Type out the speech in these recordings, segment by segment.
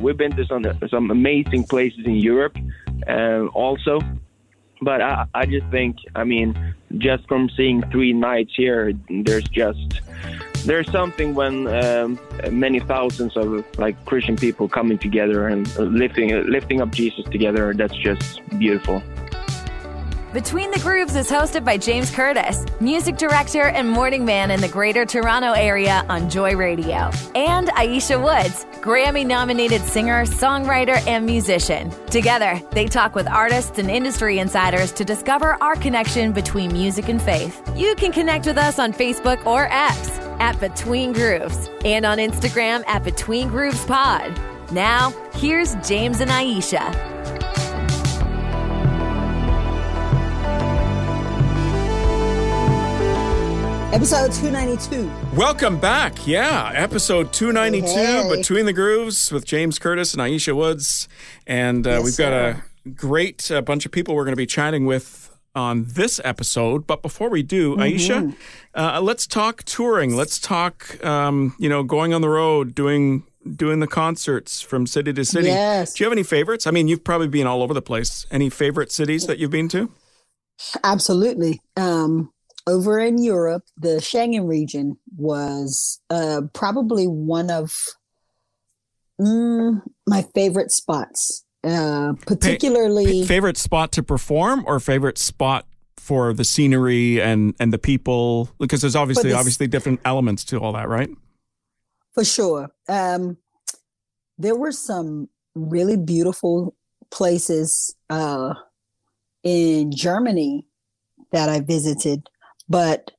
We've been to some some amazing places in Europe, uh, also. But I, I just think, I mean, just from seeing three nights here, there's just there's something when um, many thousands of like Christian people coming together and lifting lifting up Jesus together. That's just beautiful. Between the Grooves is hosted by James Curtis, music director and morning man in the Greater Toronto Area on Joy Radio, and Ayiesha Woods, Grammy nominated singer, songwriter, and musician. Together, they talk with artists and industry insiders to discover our connection between music and faith. You can connect with us on Facebook or X at Between Grooves and on Instagram at Between Grooves Pod. Now, here's James and Ayiesha. Episode 292. Welcome back. Yeah, episode 292 Hey. Between the Grooves with James Curtis and Ayiesha Woods. And uh, Yes, we've got sir. a great uh, bunch of people we're going to be chatting with on this episode. But before we do, Mm-hmm. Ayiesha, uh, let's talk touring. Let's talk, um, you know, going on the road, doing doing the concerts from city to city. Yes. Do you have any favorites? I mean, you've probably been all over the place. Any favorite cities that you've been to? Absolutely. Um, over in Europe, the Schengen region was uh, probably one of mm, my favorite spots, uh, particularly. favorite spot to perform or favorite spot for the scenery and and the people because there's obviously this- obviously different elements to all that right For sure. Um, there were some really beautiful places uh, in Germany that I visited, but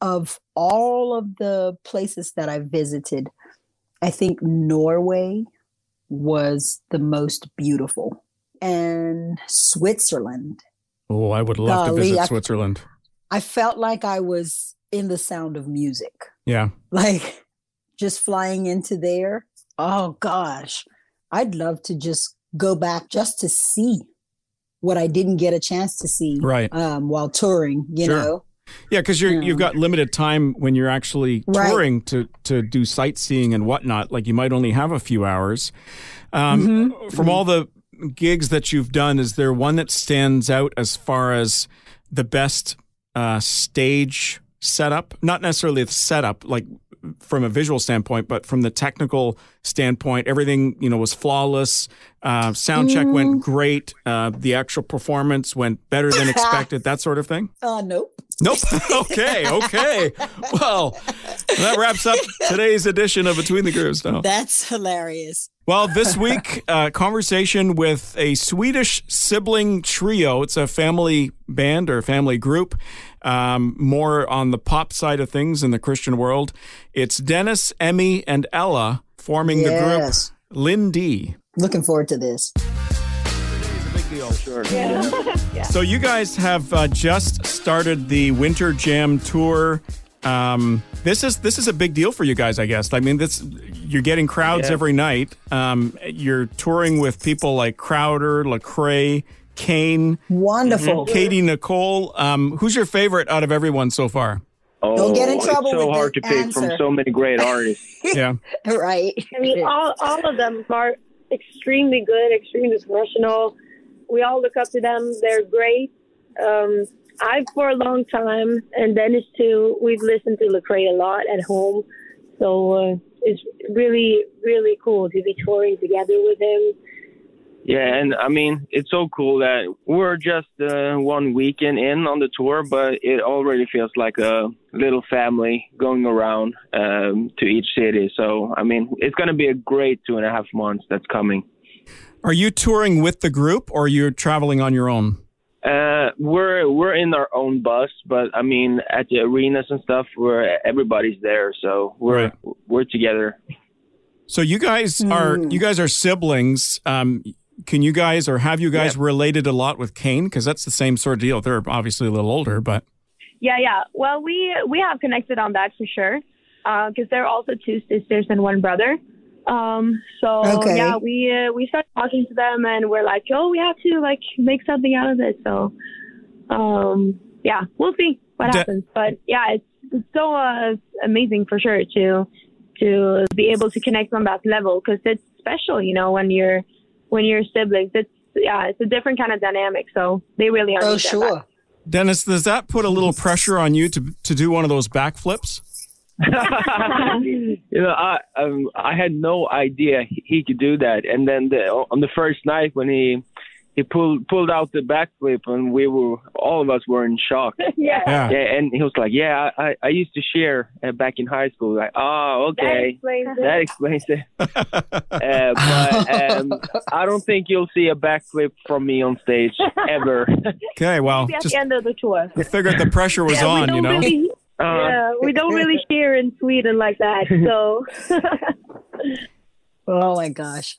of all of the places that I visited, I think Norway was the most beautiful, and Switzerland. oh i would love to Golly, visit I- switzerland I felt like I was in the sound of music. yeah like just flying into there oh gosh i'd love to just go back just to see what i didn't get a chance to see Right. um, while touring you Sure. know yeah because Yeah. you've got limited time when you're actually Right. touring to to do sightseeing and whatnot like you might only have a few hours um, Mm-hmm. from all the gigs that you've done is there one that stands out as far as the best uh, stage setup not necessarily the setup like from a visual standpoint but from the technical standpoint everything you know was flawless uh, sound check Mm. went great uh, the actual performance went better than expected that sort of thing uh nope Nope. okay. Okay. Well, that wraps up today's edition of Between the Grooves. Now, that's hilarious well, this week, uh, conversation with a Swedish sibling trio. It's a family band or family group, um, more on the pop side of things in the Christian world. It's Dennis, Emmy, and Ella forming Yes. the group LIN D. looking forward to this Sure. So you guys have uh, just started the Winter Jam tour. Um, this is this is a big deal for you guys, I guess. I mean, this you're getting crowds Yeah. every night. Um, you're touring with people like Crowder, Lecrae, CAIN, wonderful Katy Nichole. Um, who's your favorite out of everyone so far? Oh, Don't get in trouble it's so with hard to this pick from so many great artists. Yeah, right I mean, all, all of them are extremely good, extremely professional. We all look up to them. They're great. Um, I've for a long time, and Dennis too. We've listened to Lecrae a lot at home, so uh, it's really, really cool to be touring together with him. Yeah, and I mean, it's so cool that we're just uh, one weekend in on the tour, but it already feels like a little family going around um, to each city. So, I mean, it's going to be a great two and a half months that's coming. are you touring with the group or you're traveling on your own? Uh, we're we're in our own bus, but I mean, at the arenas and stuff, where everybody's there, so we're Right. we're together. So you guys are Hmm. you guys are siblings. Um, can you guys or have you guys related a lot with CAIN? Because that's the same sort of deal. They're obviously a little older, but Yeah, yeah. Well, we we have connected on that for sure, because they're also two sisters and one brother. Um, so Okay. yeah, we uh, we started talking to them, and we're like, oh, we have to like make something out of this. So, um, yeah, we'll see what De- happens. But yeah, it's, it's so uh, amazing for sure to to be able to connect on that level because it's special, you know, when you're when you're siblings. It's yeah, it's a different kind of dynamic. So they really are. Oh, sure. Dennis, does that put a little pressure on you to to do one of those backflips? you know, I um, I had no idea he could do that. And then the, on the first night when he he pulled pulled out the backflip, and we were all of us were in shock. yeah. Yeah. Yeah, and he was like, "Yeah, I I used to share uh, back in high school." Like, oh, That okay, explains it. that explains it. Uh, but um, I don't think you'll see a backflip from me on stage ever. Okay, well, Maybe at just the end of the tour. I figured the pressure was Yeah, on, you know. Really, Uh, yeah, we don't really share in Sweden like that. So Oh my gosh.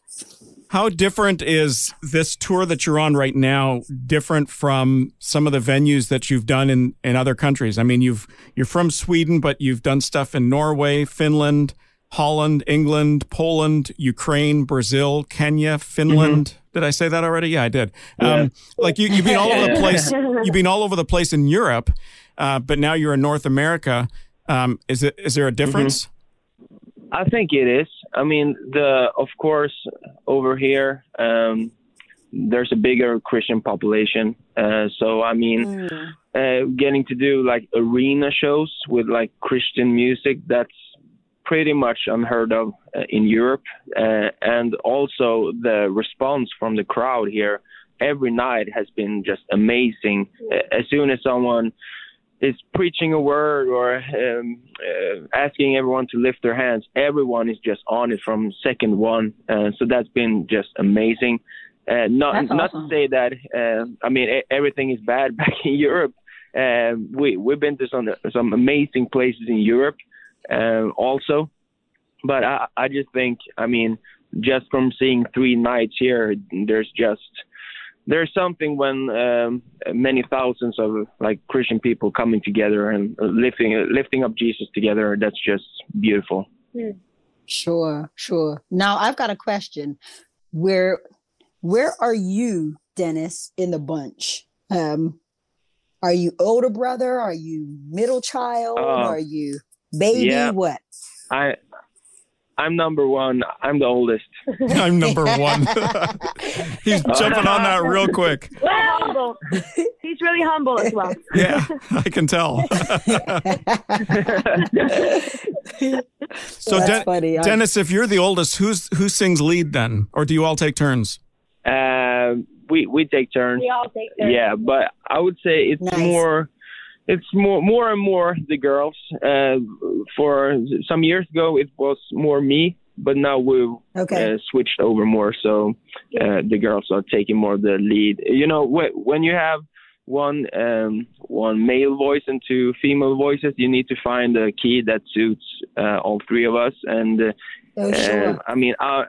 How different is this tour that you're on right now different from some of the venues that you've done in, in other countries? I mean, you've you're from Sweden, but you've done stuff in Norway, Finland, Holland, England, Poland, Ukraine, Brazil, Kenya, Finland. Did I say that already? Yeah, I did. Um, like you, you've been all over the place. You've been all over the place in Europe, uh, but now you're in North America. Um, is it is there a difference? I think it is. I mean, the of course over here um, there's a bigger Christian population, uh, so I mean, uh, getting to do like arena shows with like Christian music that's pretty much unheard of uh, in Europe, uh, and also the response from the crowd here every night has been just amazing. Uh, as soon as someone is preaching a word or um, uh, asking everyone to lift their hands, everyone is just on it from second one. Uh, so that's been just amazing. Uh, not That's not to say that uh, I mean everything is bad back in Europe. Uh, we we've been to some some amazing places in Europe uh, also, but I I just think I mean just from seeing three nights here, there's just there's something when um, many thousands of like Christian people coming together and lifting lifting up Jesus together. That's just beautiful. Sure, sure. Now I've got a question. Where where are you, Dennis, in the bunch? Um are you older brother? Are you middle child? Uh, are you baby? yeah. What? I I'm number one. I'm the oldest. I'm number one. He's jumping on that real quick. well, humble. He's really humble as well. Yeah, I can tell. so, That's Den- funny. Dennis, if you're the oldest, who's who sings lead then, or do you all take turns? Uh, we we take turns. We all take turns. Yeah, but I would say it's Nice. more it's more more and more the girls. Uh, for some years ago, it was more me, but now we've Okay. uh, switched over more. So uh, the girls are taking more the lead. You know, wh- when you have one um, one male voice and two female voices, you need to find a key that suits uh, all three of us. And uh, oh, sure. uh, I mean, uh,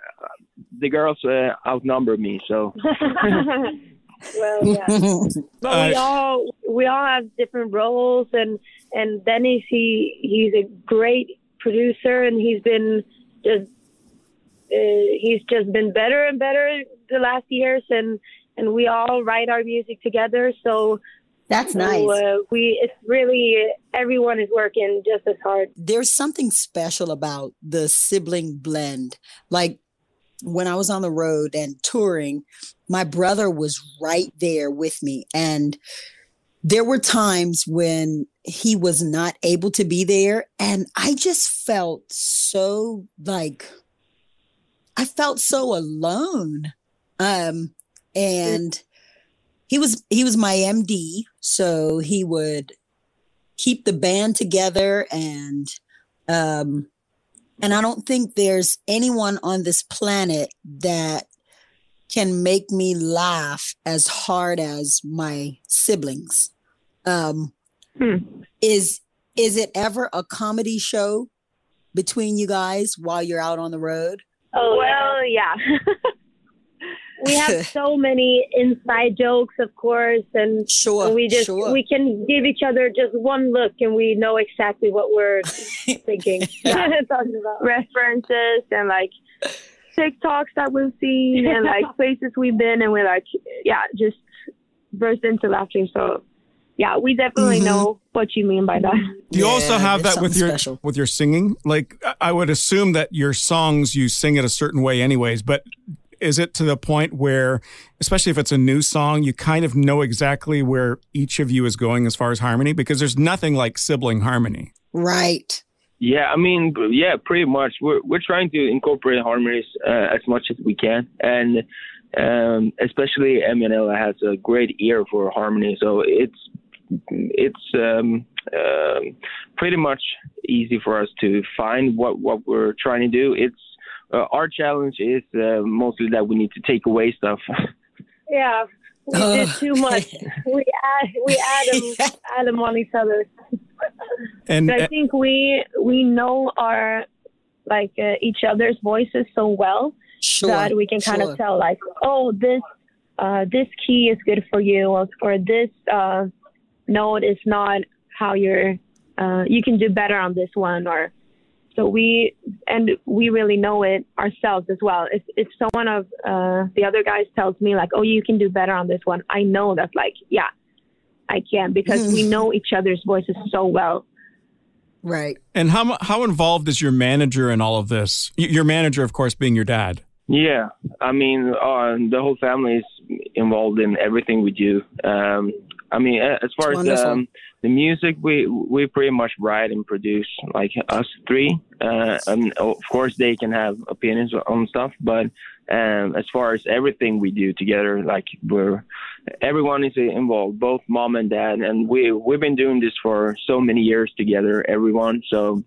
the girls uh, outnumber me, so. well, yeah. But we Uh, all we all have different roles, and and Dennis he he's a great producer, and he's been just uh, he's just been better and better the last years, and and we all write our music together. So, That's so, nice. uh, we it's really everyone is working just as hard. There's something special about the sibling blend. Like when I was on the road and touring, my brother was right there with me. And there were times when he was not able to be there. And I just felt so like, I felt so alone. Um, and he was, he was my MD. So he would keep the band together and, um, and I don't think there's anyone on this planet that can make me laugh as hard as my siblings. Um, Hmm. Is is it ever a comedy show between you guys while you're out on the road? Oh well, yeah. we have so many inside jokes, of course, and Sure, we just sure. we can give each other just one look, and we know exactly what we're thinking, talking about references and like TikToks that we've seen and like places we've been, and we're like, yeah, just burst into laughing. So yeah, we definitely Mhm. know what you mean by that. Do you also have that with your special. with your singing? Like I- I would assume that your songs you sing it a certain way anyways, but is it to the point where especially if it's a new song, you kind of know exactly where each of you is going as far as harmony because there's nothing like sibling harmony. Right. Yeah, I mean, yeah, pretty much. We're we're trying to incorporate harmonies uh, as much as we can, and um, especially Emmy and Ella has a great ear for harmony, so it's it's um, um pretty much easy for us to find what what we're trying to do. It's uh, our challenge is uh, mostly that we need to take away stuff. Yeah, we did Oh. too much. We add we add them add them on each other. And But I think we we know our like uh, each other's voices so well Sure. that we can kind sure. of tell like oh this uh, this key is good for you or, or this uh, note is not how you're uh, you can do better on this one or so we and we really know it ourselves as well if if someone of uh, the other guys tells me like oh you can do better on this one i know that like yeah i can because we know each other's voices so well Right. and how how involved is your manager in all of this? Your manager, of course, being your dad. Yeah, I mean, uh, the whole family is involved in everything we do. Um, I mean, as far as um, the music, we we pretty much write and produce like us three. Uh, and of course, they can have opinions on stuff, but um, as far as everything we do together, like we're everyone is involved, both mom and dad, and we we've been doing this for so many years together. Everyone, so.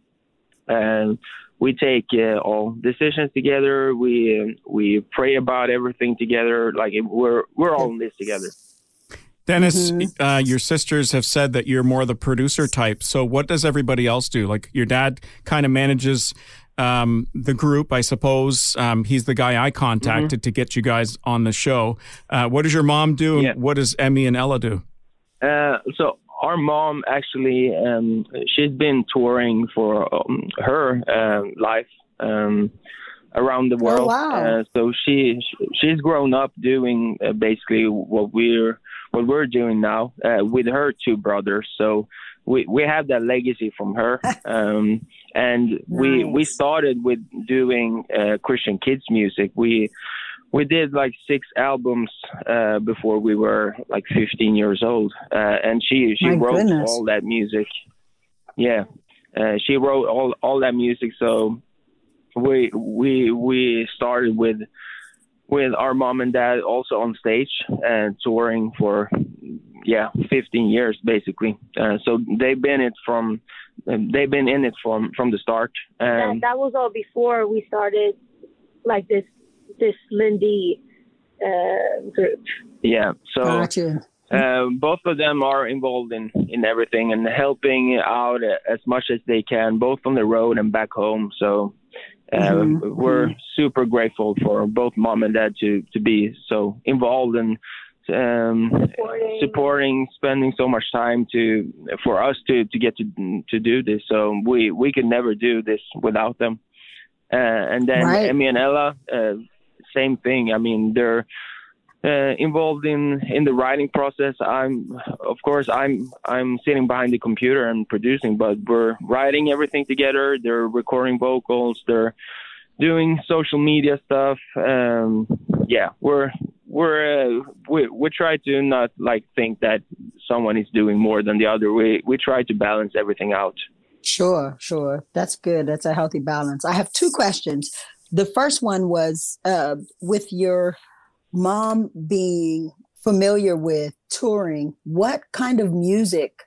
Um, we take uh, all decisions together. We uh, we pray about everything together. Like we're we're all in this together. Dennis, Mm-hmm. uh, your sisters have said that you're more the producer type. So what does everybody else do? Like your dad kind of manages um, the group, I suppose. Um, he's the guy I contacted to get you guys on the show. Uh, what does your mom do? And Yeah. what does Emmy and Ella do? Uh, so our mom actually um, she's been touring for um, her uh, life um, around the world. wow. Uh, so she she's grown up doing uh, basically what we're what we're doing now uh, with her two brothers. So we we have that legacy from her. Um, and we we started with doing uh, Christian kids music. We we did like six albums uh, before we were like 15 years old, uh, and she she My wrote goodness. all that music. Yeah, uh, she wrote all all that music. So we we we started with with our mom and dad also on stage and touring for yeah 15 years basically. Uh, so they've been it from they've been in it from from the start. that, Um, that was all before we started like this this LIN D uh, group yeah, so. Gotcha. Um, both of them are involved in, in everything and helping out as much as they can, both on the road and back home. So uh, Mhm, we're super grateful for both mom and dad to, to be so involved and um, supporting. supporting, spending so much time to for us to, to get to to do this. So we we could never do this without them. Uh, and then Right. Emmy and Ella, uh, same thing. I mean, they're uh, involved in in the writing process. I'm, of course, I'm I'm sitting behind the computer and producing, but we're writing everything together. They're recording vocals. They're doing social media stuff. Um, yeah, we're we're uh, we we try to not like think that someone is doing more than the other. We we try to balance everything out. Sure, sure. That's good. That's a healthy balance. I have two questions. The first one was uh, with your mom being familiar with touring, what kind of music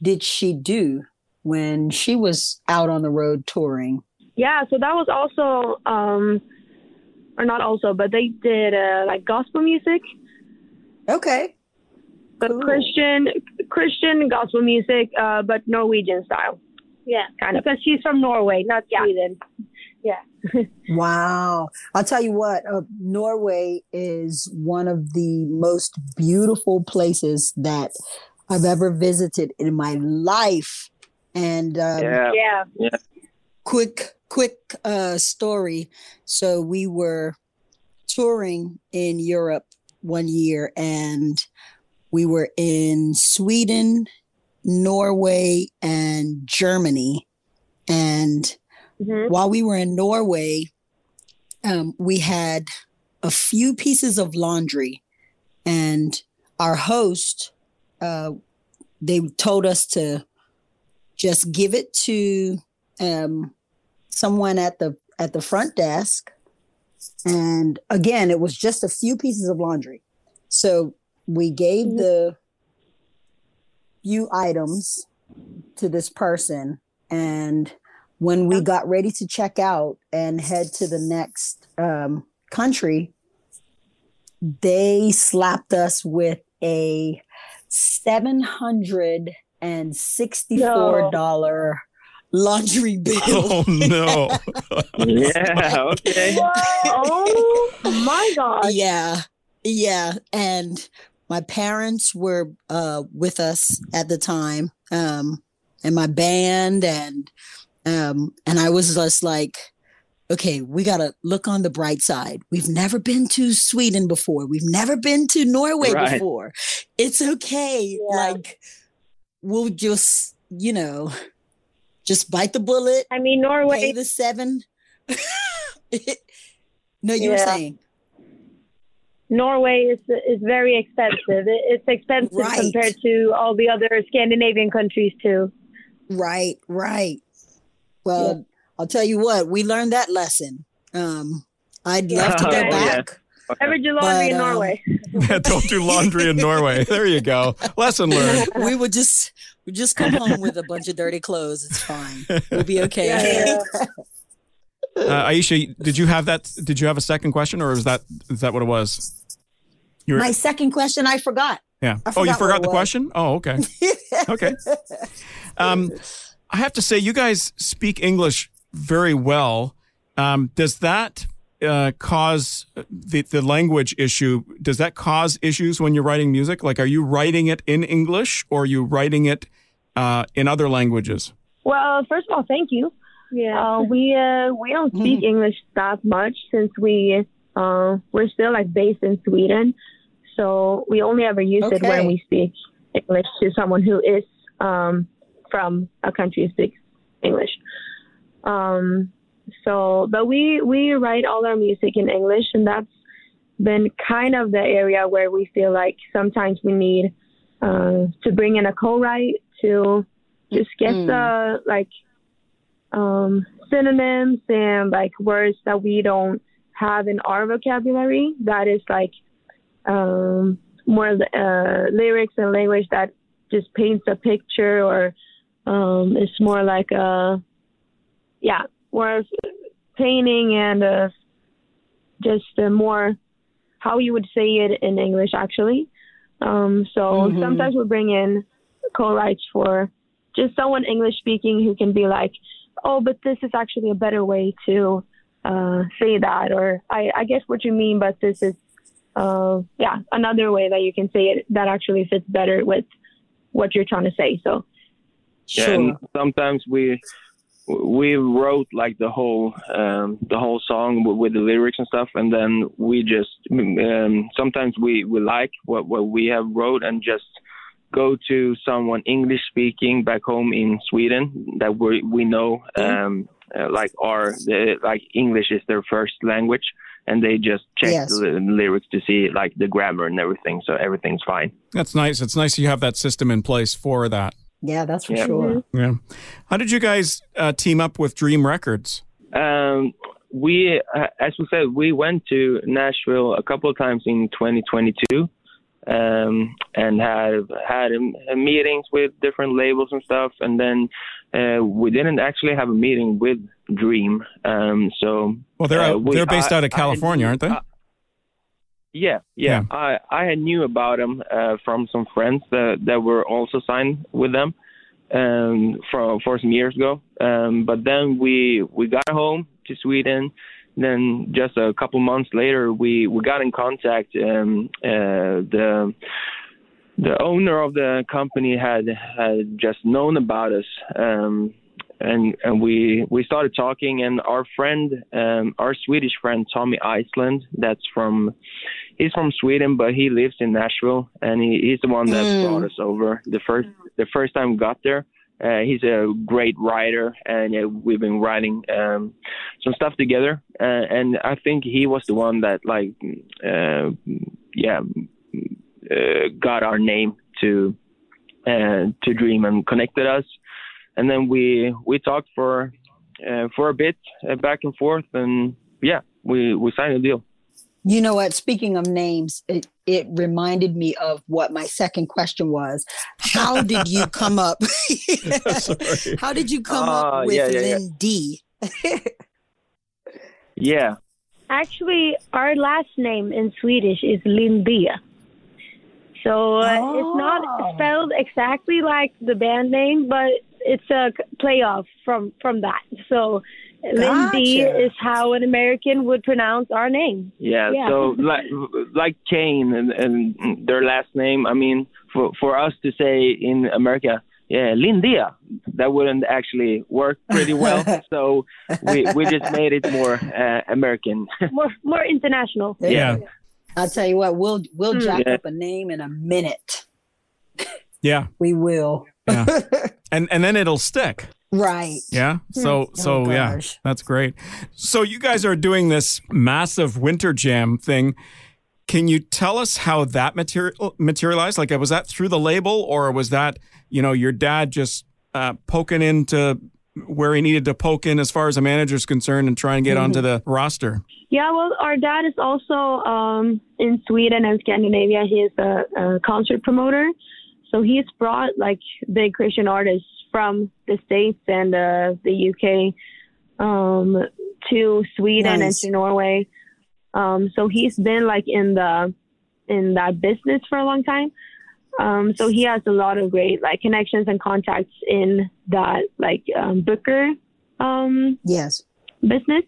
did she do when she was out on the road touring? Yeah, so that was also, um, or not also, but they did uh, like gospel music, Okay. but Cool. Christian Christian gospel music, uh, but Norwegian style. Yeah, kind of. Because she's from Norway, not Sweden. Wow. I'll tell you what, uh, Norway is one of the most beautiful places that I've ever visited in my life. And um, Yeah, Yeah. quick quick uh story so we were touring in europe one year and we were in Sweden, Norway, and Germany. And Mhm. while we were in Norway, um, we had a few pieces of laundry, and our host, uh, they told us to just give it to um, someone at the at the front desk. And again, it was just a few pieces of laundry. So we gave Mhm. the few items to this person. And when we got ready to check out and head to the next um, country, they slapped us with a $764 laundry bill. Oh no! Yeah. Okay. oh my god. yeah yeah and my parents were uh with us at the time um and my band and um and i was just like okay we gotta look on the bright side we've never been to sweden before we've never been to norway Right. before it's okay Yeah. like we'll just you know just bite the bullet I mean pay Norway the seven no you were saying Norway is is very expensive. It's expensive Right. compared to all the other Scandinavian countries too. Right, right. Well, I'll tell you what, we learned that lesson. Um, I'd love to go Yeah. back. Never do laundry But, in um, Norway. Yeah, don't do laundry in Norway. There you go. Lesson learned. We would just we just come home with a bunch of dirty clothes. It's fine. We'll be okay. Yeah, Uh, Ayiesha, did you have that? Did you have a second question, or is that is that what it was? You were, My second question, I forgot. yeah. I Oh, you forgot what forgot it the was. question. Oh, okay. Okay. Um, I have to say, you guys speak English very well. Um, does that uh, cause the the language issue? Does that cause issues when you're writing music? Like, are you writing it in English or are you writing it uh, in other languages? Well, first of all, thank you. Yeah. Uh, we uh, we don't speak English that much since we uh, we're still like based in Sweden, so we only ever use it when we speak English to someone who is um, from a country who speaks English. Um, so, but we we write all our music in English, and that's been kind of the area where we feel like sometimes we need uh, to bring in a co-write to just get Mm. the like um, synonyms and like words that we don't have in our vocabulary. That is like um, more uh, lyrics and language that just paints a picture, or um, it's more like a yeah, more of painting and uh, just uh, more how you would say it in English actually. Um, so Mhm. sometimes we bring in co-writes for just someone English speaking who can be like, oh, but this is actually a better way to uh, say that, or I, I guess what you mean, but this is, uh, yeah, another way that you can say it that actually fits better with what you're trying to say. So, Sure. and sometimes we we wrote like the whole um, the whole song with, with the lyrics and stuff, and then we just um, sometimes we, we like what, what we have wrote and just go to someone English speaking back home in Sweden that we we know um, uh, like our the, like English is their first language, and they just check Yes. the lyrics to see like the grammar and everything, so everything's fine. That's nice. It's nice you have that system in place for that. Yeah, that's for Yeah. sure. Yeah. How did you guys uh, team up with Dream Records? Um, we, uh, as we said, we went to Nashville a couple of times in 2022, um, and had had um, meetings with different labels and stuff. And then uh, we didn't actually have a meeting with Dream. Um, so Well, they're Uh, out, we- they're based I- out of I- California, aren't they? I- yeah, yeah, I I knew about them uh, from some friends that that were also signed with them um, for for some years ago. Um, but then we we got home to Sweden. Then just a couple months later, we we got in contact. Um, uh, the the owner of the company had had just known about us. Um, and and we we started talking and our friend um our swedish friend tommy iceland that's from he's from Sweden, but he lives in Nashville, and he, he's the one that Mm. brought us over the first the first time we got there. Uh, he's a great writer, and uh, we've been writing um, some stuff together. Uh, and I think he was the one that, like, uh, yeah, uh, got our name to uh, to Dream and connected us. And then we we talked for uh, for a bit, uh, back and forth, and yeah, we we signed a deal. You know what? Speaking of names, it, it reminded me of what my second question was. How did you come up? How did you come Ah, up with yeah, yeah, yeah. D? Yeah, Actually, our last name in Swedish is Lindia. So uh, it's Oh. not spelled exactly like the band name, but it's a c- playoff from from that. So LIN D Gotcha. is how an American would pronounce our name. yeah. Yeah. So like like CAIN and, and their last name. I mean, for for us to say in America, yeah, Lindia, that wouldn't actually work pretty well. so we we just made it more uh, American. More more international. Yeah. I'll tell you what, we'll we'll Hmm. jack Yeah. up a name in a minute. Yeah. We will. Yeah. And and then it'll stick. Right. Yeah. So so Oh, yeah, that's great. So you guys are doing this massive winter jam thing. Can you tell us how that material materialized? Like, was that through the label, or was that you know your dad just uh, poking into where he needed to poke in as far as a manager's concerned and try and get onto the roster? Yeah, well, our dad is also um, in Sweden and Scandinavia. He is a, a concert promoter, so he's brought like big Christian artists from the states and uh, the UK um, to Sweden Nice. and to Norway. Um, so he's been like in the in that business for a long time. Um, so he has a lot of great like connections and contacts in that like um, booker um, Yes. business,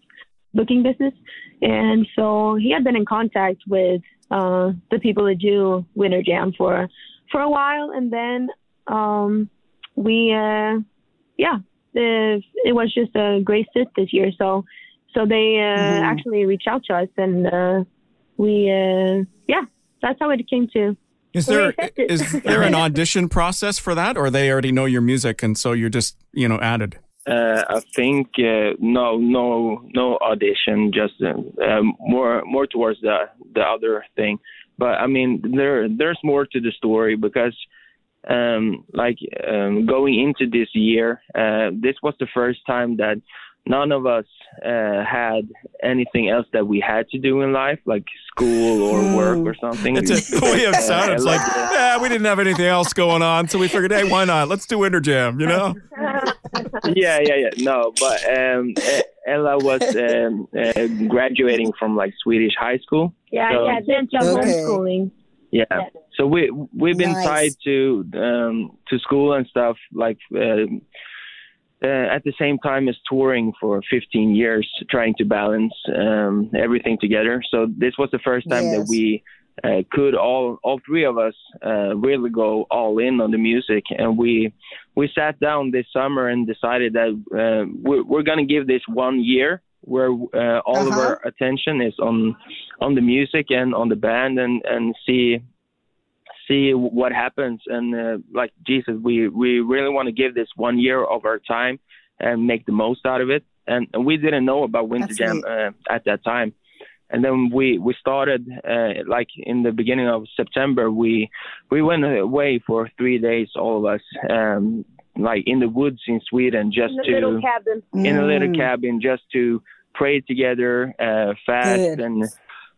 booking business. And so he had been in contact with uh, the people that do Winter Jam for for a while, and then um, we, uh, yeah, it, it was just a great fit this year. So so they uh, Mhm. actually reached out to us, and uh, we, uh, yeah, that's how it came to. Is Well, there they accepted. is there an audition process for that, or they already know your music and so you're just you know added? Uh, I think uh, no, no, no audition. Just uh, um, more, more towards the the other thing. But I mean, there, there's more to the story because, um, like, um, going into this year, uh, this was the first time that none of us uh, had anything else that we had to do in life, like school or work or something. It's a, way it sounded. It's like, yeah, we didn't have anything else going on, so we figured, hey, why not? Let's do Winter Jam. You know? yeah, yeah, yeah. No, but um, Ella was um, uh, graduating from like Swedish high school. Yeah, So- yeah, then some Okay. homeschooling. Yeah. Yeah. So we we've been Nice. tied to um, to school and stuff like um, uh, at the same time as touring for 15 years, trying to balance um, everything together. So this was the first time that we uh, could all all three of us uh, really go all in on the music, and we we sat down this summer and decided that uh, we're, we're going to give this one year where uh, all of Uh-huh. our attention is on on the music and on the band and and see see what happens. And uh, like jesus we we really want to give this one year of our time and make the most out of it. And, and we didn't know about winter That's jam uh, at that time and then we we started uh, like in the beginning of september we we went away for three days all of us um like in the woods in sweden just In a to little cabin. in a little Mm. cabin just to pray together, uh, fast Good. and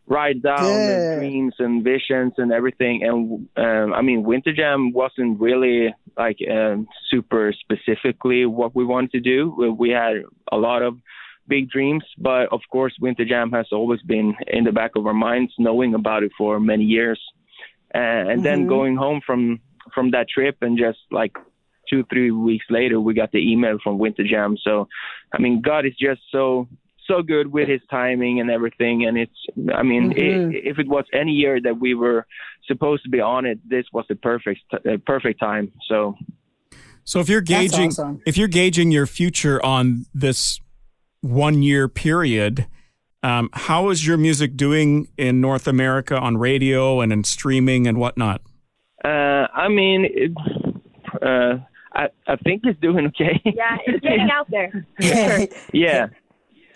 write down the dreams and visions and everything. And um, I mean, Winter Jam wasn't really like um, super specifically what we wanted to do. We, we had a lot of big dreams, but of course, Winter Jam has always been in the back of our minds, knowing about it for many years. Uh, and then Mhm. going home from from that trip and just like two three weeks later we got the email from winter jam so i mean god is just so so good with his timing and everything and it's i mean Mhm. i if it was any year that we were supposed to be on it this was the perfect uh, perfect time so So if you're gauging awesome. if you're gauging your future on this one year period, Um, how is your music doing in North America on radio and in streaming and whatnot? Uh, I mean, it, uh, I I think it's doing okay. Yeah, it's getting out there. yeah.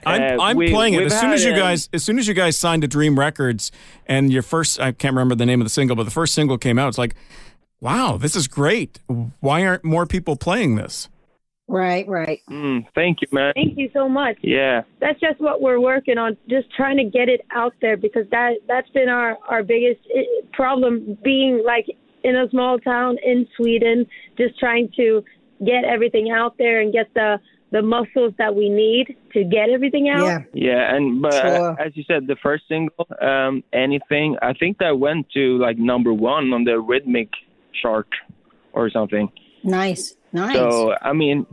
I'm, Uh, I'm we- playing it as soon as had, you um, guys as soon as you guys signed to Dream Records and your first I can't remember the name of the single but the first single came out it's like wow this is great why aren't more people playing this right, right. Mm, thank you, man. Thank you so much. Yeah. That's just what we're working on, just trying to get it out there because that that's been our our biggest problem being like in a small town in Sweden, just trying to get everything out there and get the the muscles that we need to get everything out. Yeah. Yeah, and but Sure. uh, as you said, the first single, um, anything, I think that went to like number one on the rhythmic chart or something. Nice. Nice. So I mean,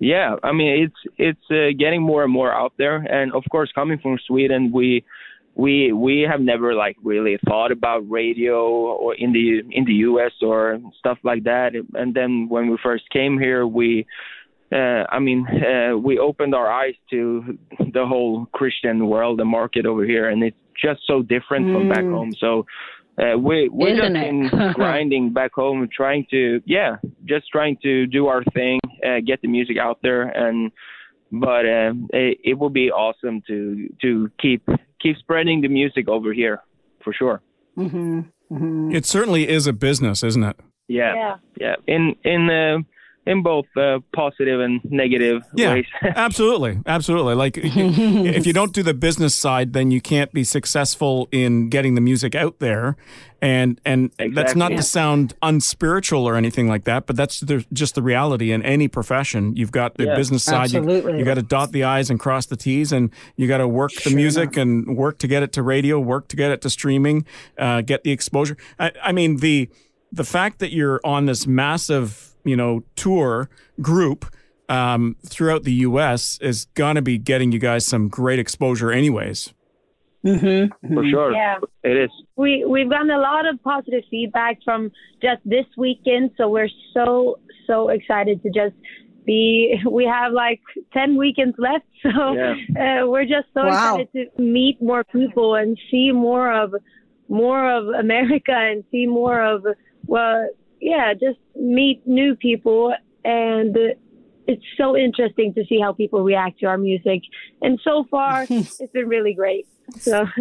yeah, I mean it's it's uh, getting more and more out there, and of course, coming from Sweden, we we we have never like really thought about radio or in the in the U.S. or stuff like that. And then when we first came here, we. Uh, I mean, uh, we opened our eyes to the whole Christian world, the market over here, and it's just so different from back Mm. home. So uh, we we're Isn't just it? been grinding back home, trying to yeah, just trying to do our thing, uh, get the music out there, and but uh, it, it will be awesome to to keep keep spreading the music over here for sure. hmm hmm it certainly is a business isn't it Yeah, Yeah. yeah. In in uh, in both uh, positive and negative Yeah. ways. absolutely absolutely like if you don't do the business side then you can't be successful in getting the music out there and and that's not Exactly. to sound unspiritual or anything like that but that's the, just the reality in any profession you've got the Yeah. business side you, Absolutely. you got to dot the i's and cross the t's and you got to work the music and work to get it to radio work to get it to streaming uh, get the exposure I, I mean the the fact that you're on this massive you know tour group um, throughout the U.S. is gonna be getting you guys some great exposure, anyways. hmm for sure. Yeah. It is. we we've gotten a lot of positive feedback from just this weekend so we're so so excited to just be we have like 10 weekends left so Yeah. uh, we're just so Wow. excited to meet more people and see more of more of america and see more of well yeah just meet new people and it's so interesting to see how people react to our music and so far it's been really great so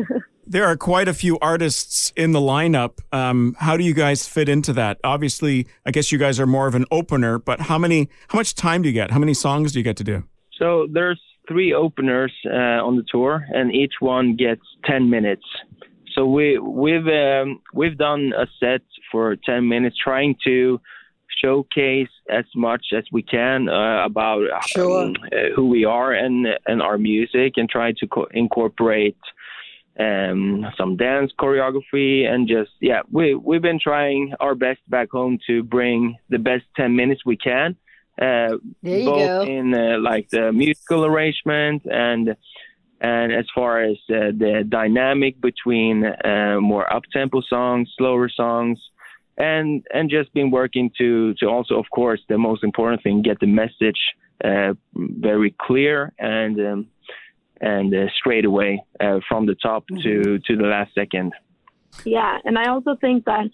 There are quite a few artists in the lineup. Um, how do you guys fit into that? Obviously, I guess you guys are more of an opener, but how many? How much time do you get? How many songs do you get to do? So there's three openers uh, on the tour, and each one gets 10 minutes. So we we've um, we've done a set for 10 minutes, trying to showcase as much as we can uh, about Sure. um, uh, who we are and and our music, and try to co- incorporate um, some dance choreography and just yeah, we we've been trying our best back home to bring the best 10 minutes we can. Uh, both go. in uh, like the musical arrangement and and as far as uh, the dynamic between uh, more up tempo songs, slower songs, and and just been working to to also of course the most important thing get the message uh, very clear and um, and uh, straight away uh, from the top to to the last second. Yeah, and I also think that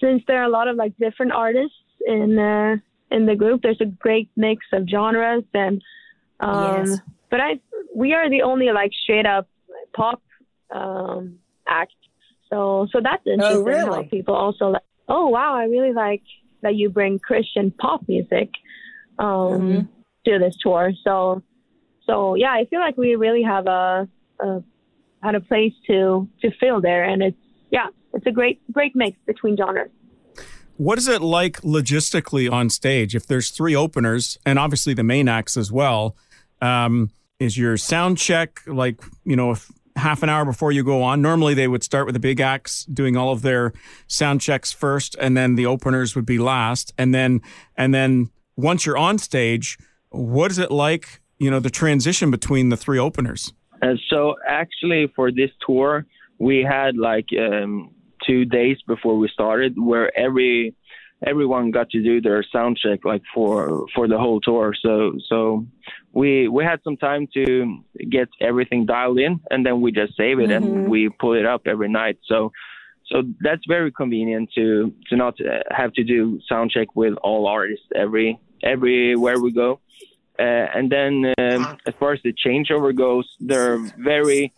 since there are a lot of like different artists in uh, in the group, there's a great mix of genres and um Yes. but I we are the only like straight up pop um act. So so that's interesting how really? people also like oh wow, I really like that you bring Christian pop music um Mhm. to this tour. So so yeah, I feel like we really have a, a had a place to to fill there and it's yeah it's a great great mix between genres What is it like logistically on stage? If there's three openers and obviously the main acts as well, um, is your sound check like you know if half an hour before you go on? Normally they would start with the big acts doing all of their sound checks first, and then the openers would be last, and then and then once you're on stage, what is it like? You know the transition between the three openers. And so actually for this tour, we had like um, two days before we started where every everyone got to do their sound check like for for the whole tour. So so we we had some time to get everything dialed in, and then we just save it Mm-hmm. and we pull it up every night. So so that's very convenient to to not have to do sound check with all artists every everywhere we go. Uh, and then um, as far as the changeover goes, they're very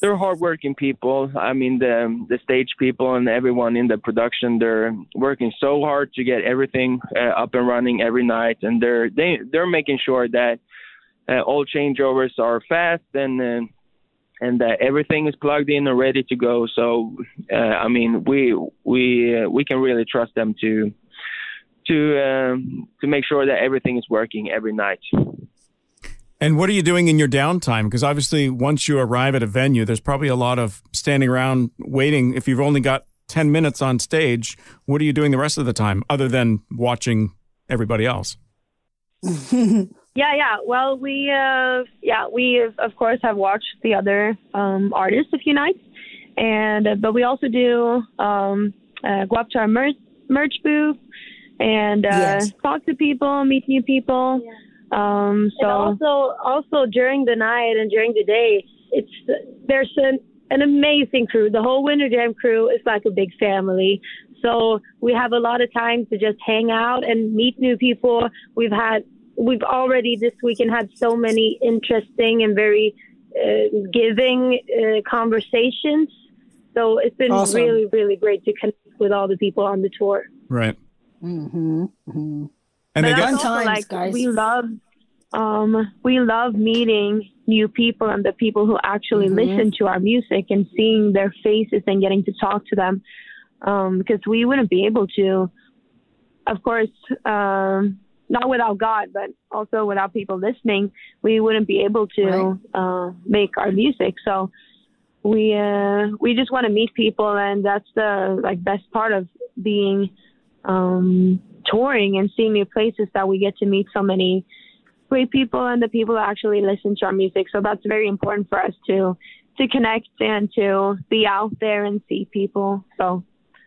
they're hardworking people. I mean, the the stage people and everyone in the production, they're working so hard to get everything uh, up and running every night, and they're they they're making sure that uh, all changeovers are fast and. Uh, and that everything is plugged in and ready to go. So, uh, I mean, we we uh, we can really trust them to to um, to make sure that everything is working every night. And what are you doing in your downtime? Because obviously, once you arrive at a venue, there's probably a lot of standing around waiting. If you've only got 10 minutes on stage, what are you doing the rest of the time other than watching everybody else? Yeah, yeah. Well, we, uh, yeah, we of course have watched the other um, artists a few nights, and uh, but we also do um, uh, go up to our merch, merch booth and uh, Yes. talk to people, meet new people. Um, so And also, also during the night and during the day, it's there's an, an amazing crew. The whole Winter Jam crew is like a big family. So we have a lot of time to just hang out and meet new people. We've had, we've already this weekend had so many interesting and very uh, giving uh, conversations. So it's been Awesome. really, really great to connect with all the people on the tour. Right. hmm hmm And they but get Fun that's also times, like guys. we love um we love meeting new people and the people who actually Mhm. listen to our music and seeing their faces and getting to talk to them um because we wouldn't be able to of course um not without God but also without people listening we wouldn't be able to Right. uh make our music so we uh we just want to meet people and that's the like best part of being um touring and seeing new places that we get to meet so many great people and the people that actually listen to our music. So that's very important for us to to connect and to be out there and see people. So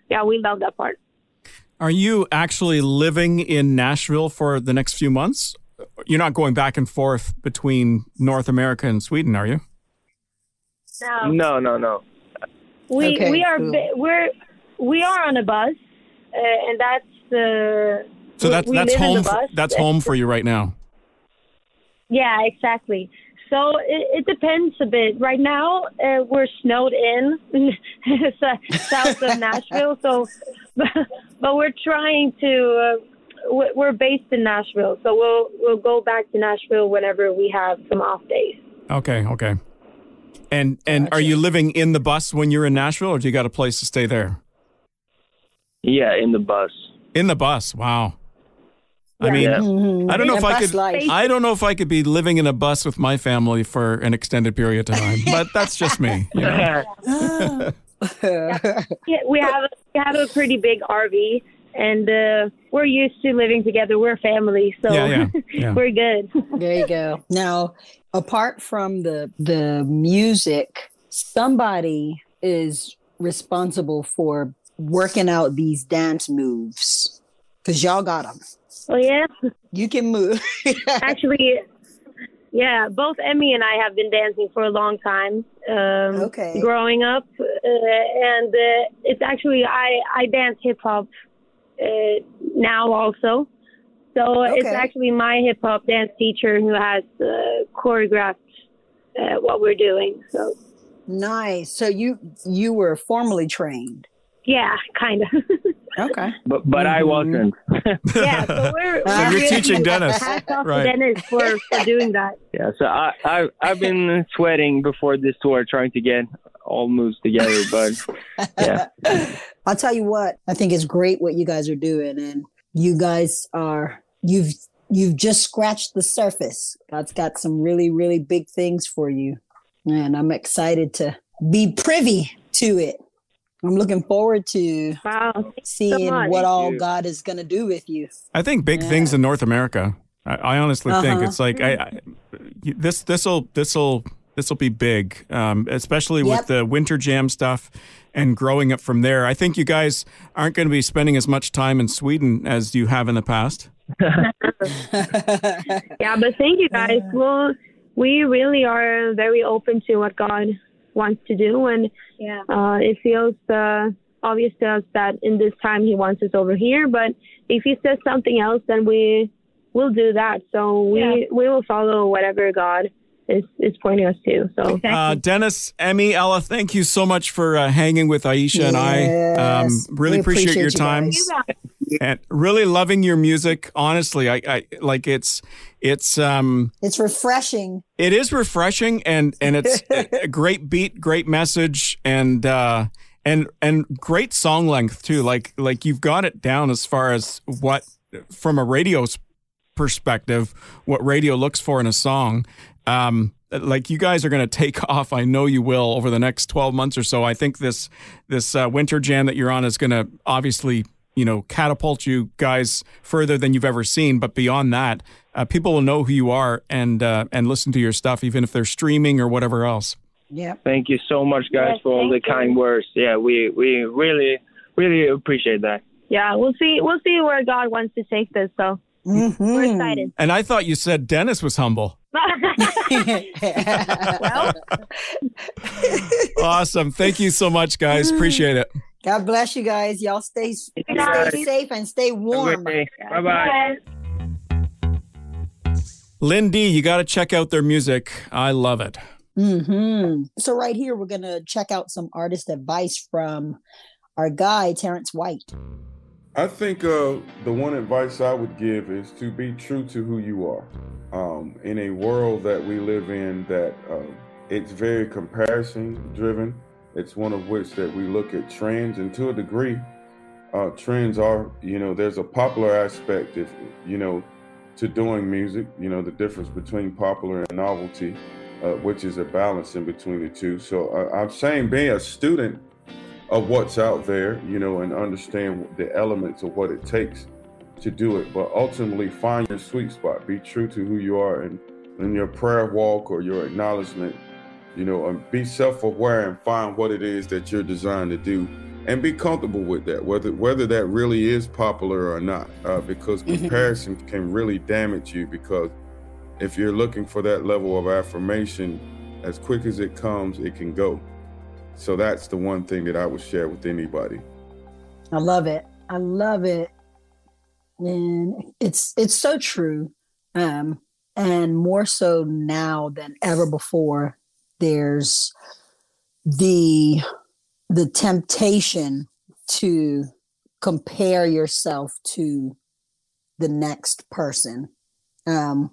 yeah, we love that part. Are you actually living in Nashville for the next few months? You're not going back and forth between North America and Sweden, are you? Now, No, no, no. we Okay, we are cool. we're we are on a bus, and that's uh, So that's we that's live in home. For, that's home for you right now. Yeah, exactly. So it, it depends a bit. Right now, uh, we're snowed in south of Nashville. So, but we're trying to. Uh, we- we're based in Nashville, so we'll we'll go back to Nashville whenever we have some off days. Okay, okay. And and are you living in the bus when you're in Nashville, or do you got a place to stay there? Yeah, in the bus. In the bus. Wow. I mean, Yeah. Mm-hmm. I don't know if I could. life. I don't know if I could be living in a bus with my family for an extended period of time, but that's just me. You know? Yeah, we have we have a pretty big RV, and uh, we're used to living together. We're family, so Yeah, yeah, yeah. we're good. there you go. Now, apart from the the music, somebody is responsible for working out these dance moves because y'all got them. Oh yeah. You can move. Actually, yeah, both Emmy and I have been dancing for a long time. Um, Okay. Growing up, uh, and uh, it's actually I I dance hip hop uh, now also. So it's actually my hip hop dance teacher who has uh, choreographed uh, what we're doing. So nice. So you you were formally trained. Yeah, kind of. Okay. But but I Mhm. wasn't. yeah, so we're, So we're you're really teaching Dennis. Right. Dennis for, for doing that. Yeah, so I, I I've been sweating before this tour trying to get all moves together, but Yeah. I'll tell you what, I think it's great what you guys are doing and you guys are you've you've just scratched the surface. God's got some really really big things for you. And I'm excited to be privy to it. I'm looking forward to Wow. seeing much. what all you. God is going to do with you. I think big Yeah. things in North America. I, I honestly think Uh-huh. it's like I, I, this. This'll this'll this will be big, um, especially Yep. with the winter jam stuff and growing up from there. I think you guys aren't going to be spending as much time in Sweden as you have in the past. Yeah, but thank you guys. Well, we really are very open to what God wants to do, and Yeah. uh, it feels uh, obvious to us that in this time He wants us over here. But if He says something else, then we will do that. So we Yeah. we will follow whatever God is is pointing us to. So Uh, Dennis, Emmy, Ella, thank you so much for uh, hanging with Ayiesha and I. Um, really appreciate, appreciate your time guys. And really loving your music. Honestly, I, I like it's it's um it's refreshing. it is refreshing and and it's a great beat, great message, and uh, and and great song length too. Like like you've got it down as far as what from a radio's perspective, what radio looks for in a song. Um, like you guys are going to take off. I know you will over the next twelve months or so. I think this this uh, winter jam that you're on is going to obviously you know catapult you guys further than you've ever seen. But beyond that, uh, people will know who you are and uh, and listen to your stuff, even if they're streaming or whatever else. Yeah. Thank you so much, guys, Yes, for all the you. kind words. Yeah, we we really really appreciate that. yeah, we'll see we'll see where God wants to take this. So we're Mhm. excited. And I thought you said Dennis was humble. well, Awesome. Thank you so much, guys. Appreciate it. God bless you guys. Y'all stay, stay safe and stay warm. Bye bye. LIN D, you got to check out their music. I love it. Mm-hmm. So right here, we're gonna check out some artist advice from our guy Terrence White. I think uh, the one advice I would give is to be true to who you are. Um, in a world that we live in, that uh, it's very comparison driven. It's one of which that we look at trends, and to a degree, uh, trends are you know there's a popular aspect if you know to doing music. You know the difference between popular and novelty, uh, which is a balance in between the two. So uh, I'm saying being a student of what's out there, you know, and understand the elements of what it takes to do it. But ultimately, find your sweet spot. Be true to who you are, and in your prayer walk or your acknowledgement, you know, and be self-aware and find what it is that you're designed to do, and be comfortable with that, whether whether that really is popular or not, uh, because comparison can really damage you. Because if you're looking for that level of affirmation, as quick as it comes, it can go. So that's the one thing that I would share with anybody. I love it. I love it. And it's it's so true. Um and more so now than ever before there's the the temptation to compare yourself to the next person. Um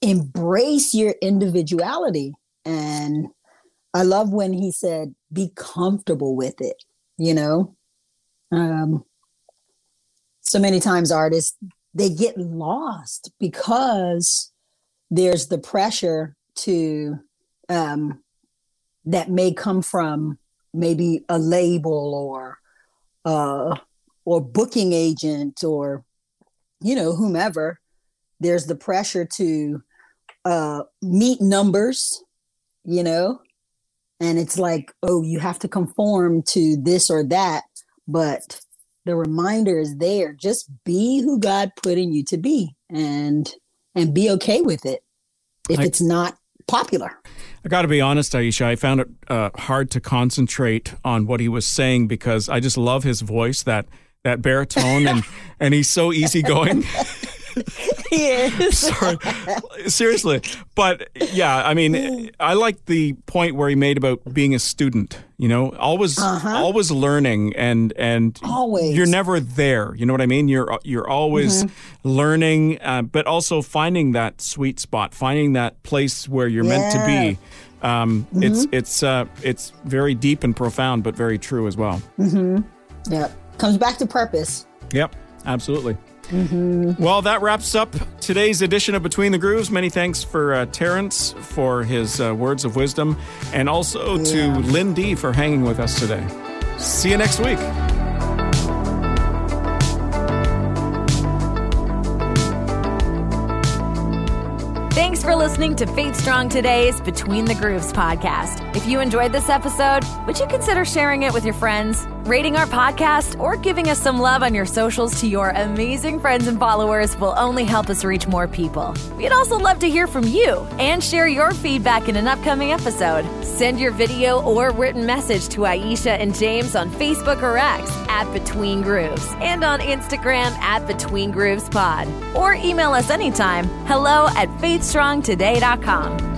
embrace your individuality and I love when he said be comfortable with it, you know? um, so many times artists they get lost because there's the pressure to um, that may come from maybe a label or uh, or booking agent or you know whomever there's the pressure to uh, meet numbers you know? And it's like oh you have to conform to this or that but the reminder is there. Just be who god put in you to be and and be okay with it. If I- it's not popular I got to be honest, Ayiesha. I found it uh, hard to concentrate on what he was saying because I just love his voice that that baritone and and he's so easygoing. yes Sorry, seriously, but yeah, I mean, I like the point where he made about being a student. You know, always Uh-huh. always learning and and Always. you're never there. You know what I mean? You're you're always Mm-hmm. learning, uh, but also finding that sweet spot, finding that place where you're meant to be. Um, It's Mm-hmm. it's uh, it's very deep and profound, but very true as well. yeah comes back to purpose Yep, absolutely. Mm-hmm. Well, that wraps up today's edition of Between the Grooves. Many thanks for uh, Terrence for his uh, words of wisdom, and also Yeah. to LIN D for hanging with us today. See you next week. Thanks Thanks for listening to Faith Strong Today's Between the Grooves podcast. If you enjoyed this episode, would you consider sharing it with your friends, rating our podcast, or giving us some love on your socials to your amazing friends and followers will only help us reach more people. We'd also love to hear from you and share your feedback in an upcoming episode. Send your video or written message to Ayiesha and James on Facebook or X at Between Grooves and on Instagram at Between Grooves Pod. Or email us anytime hello at faithstrongtoday.com.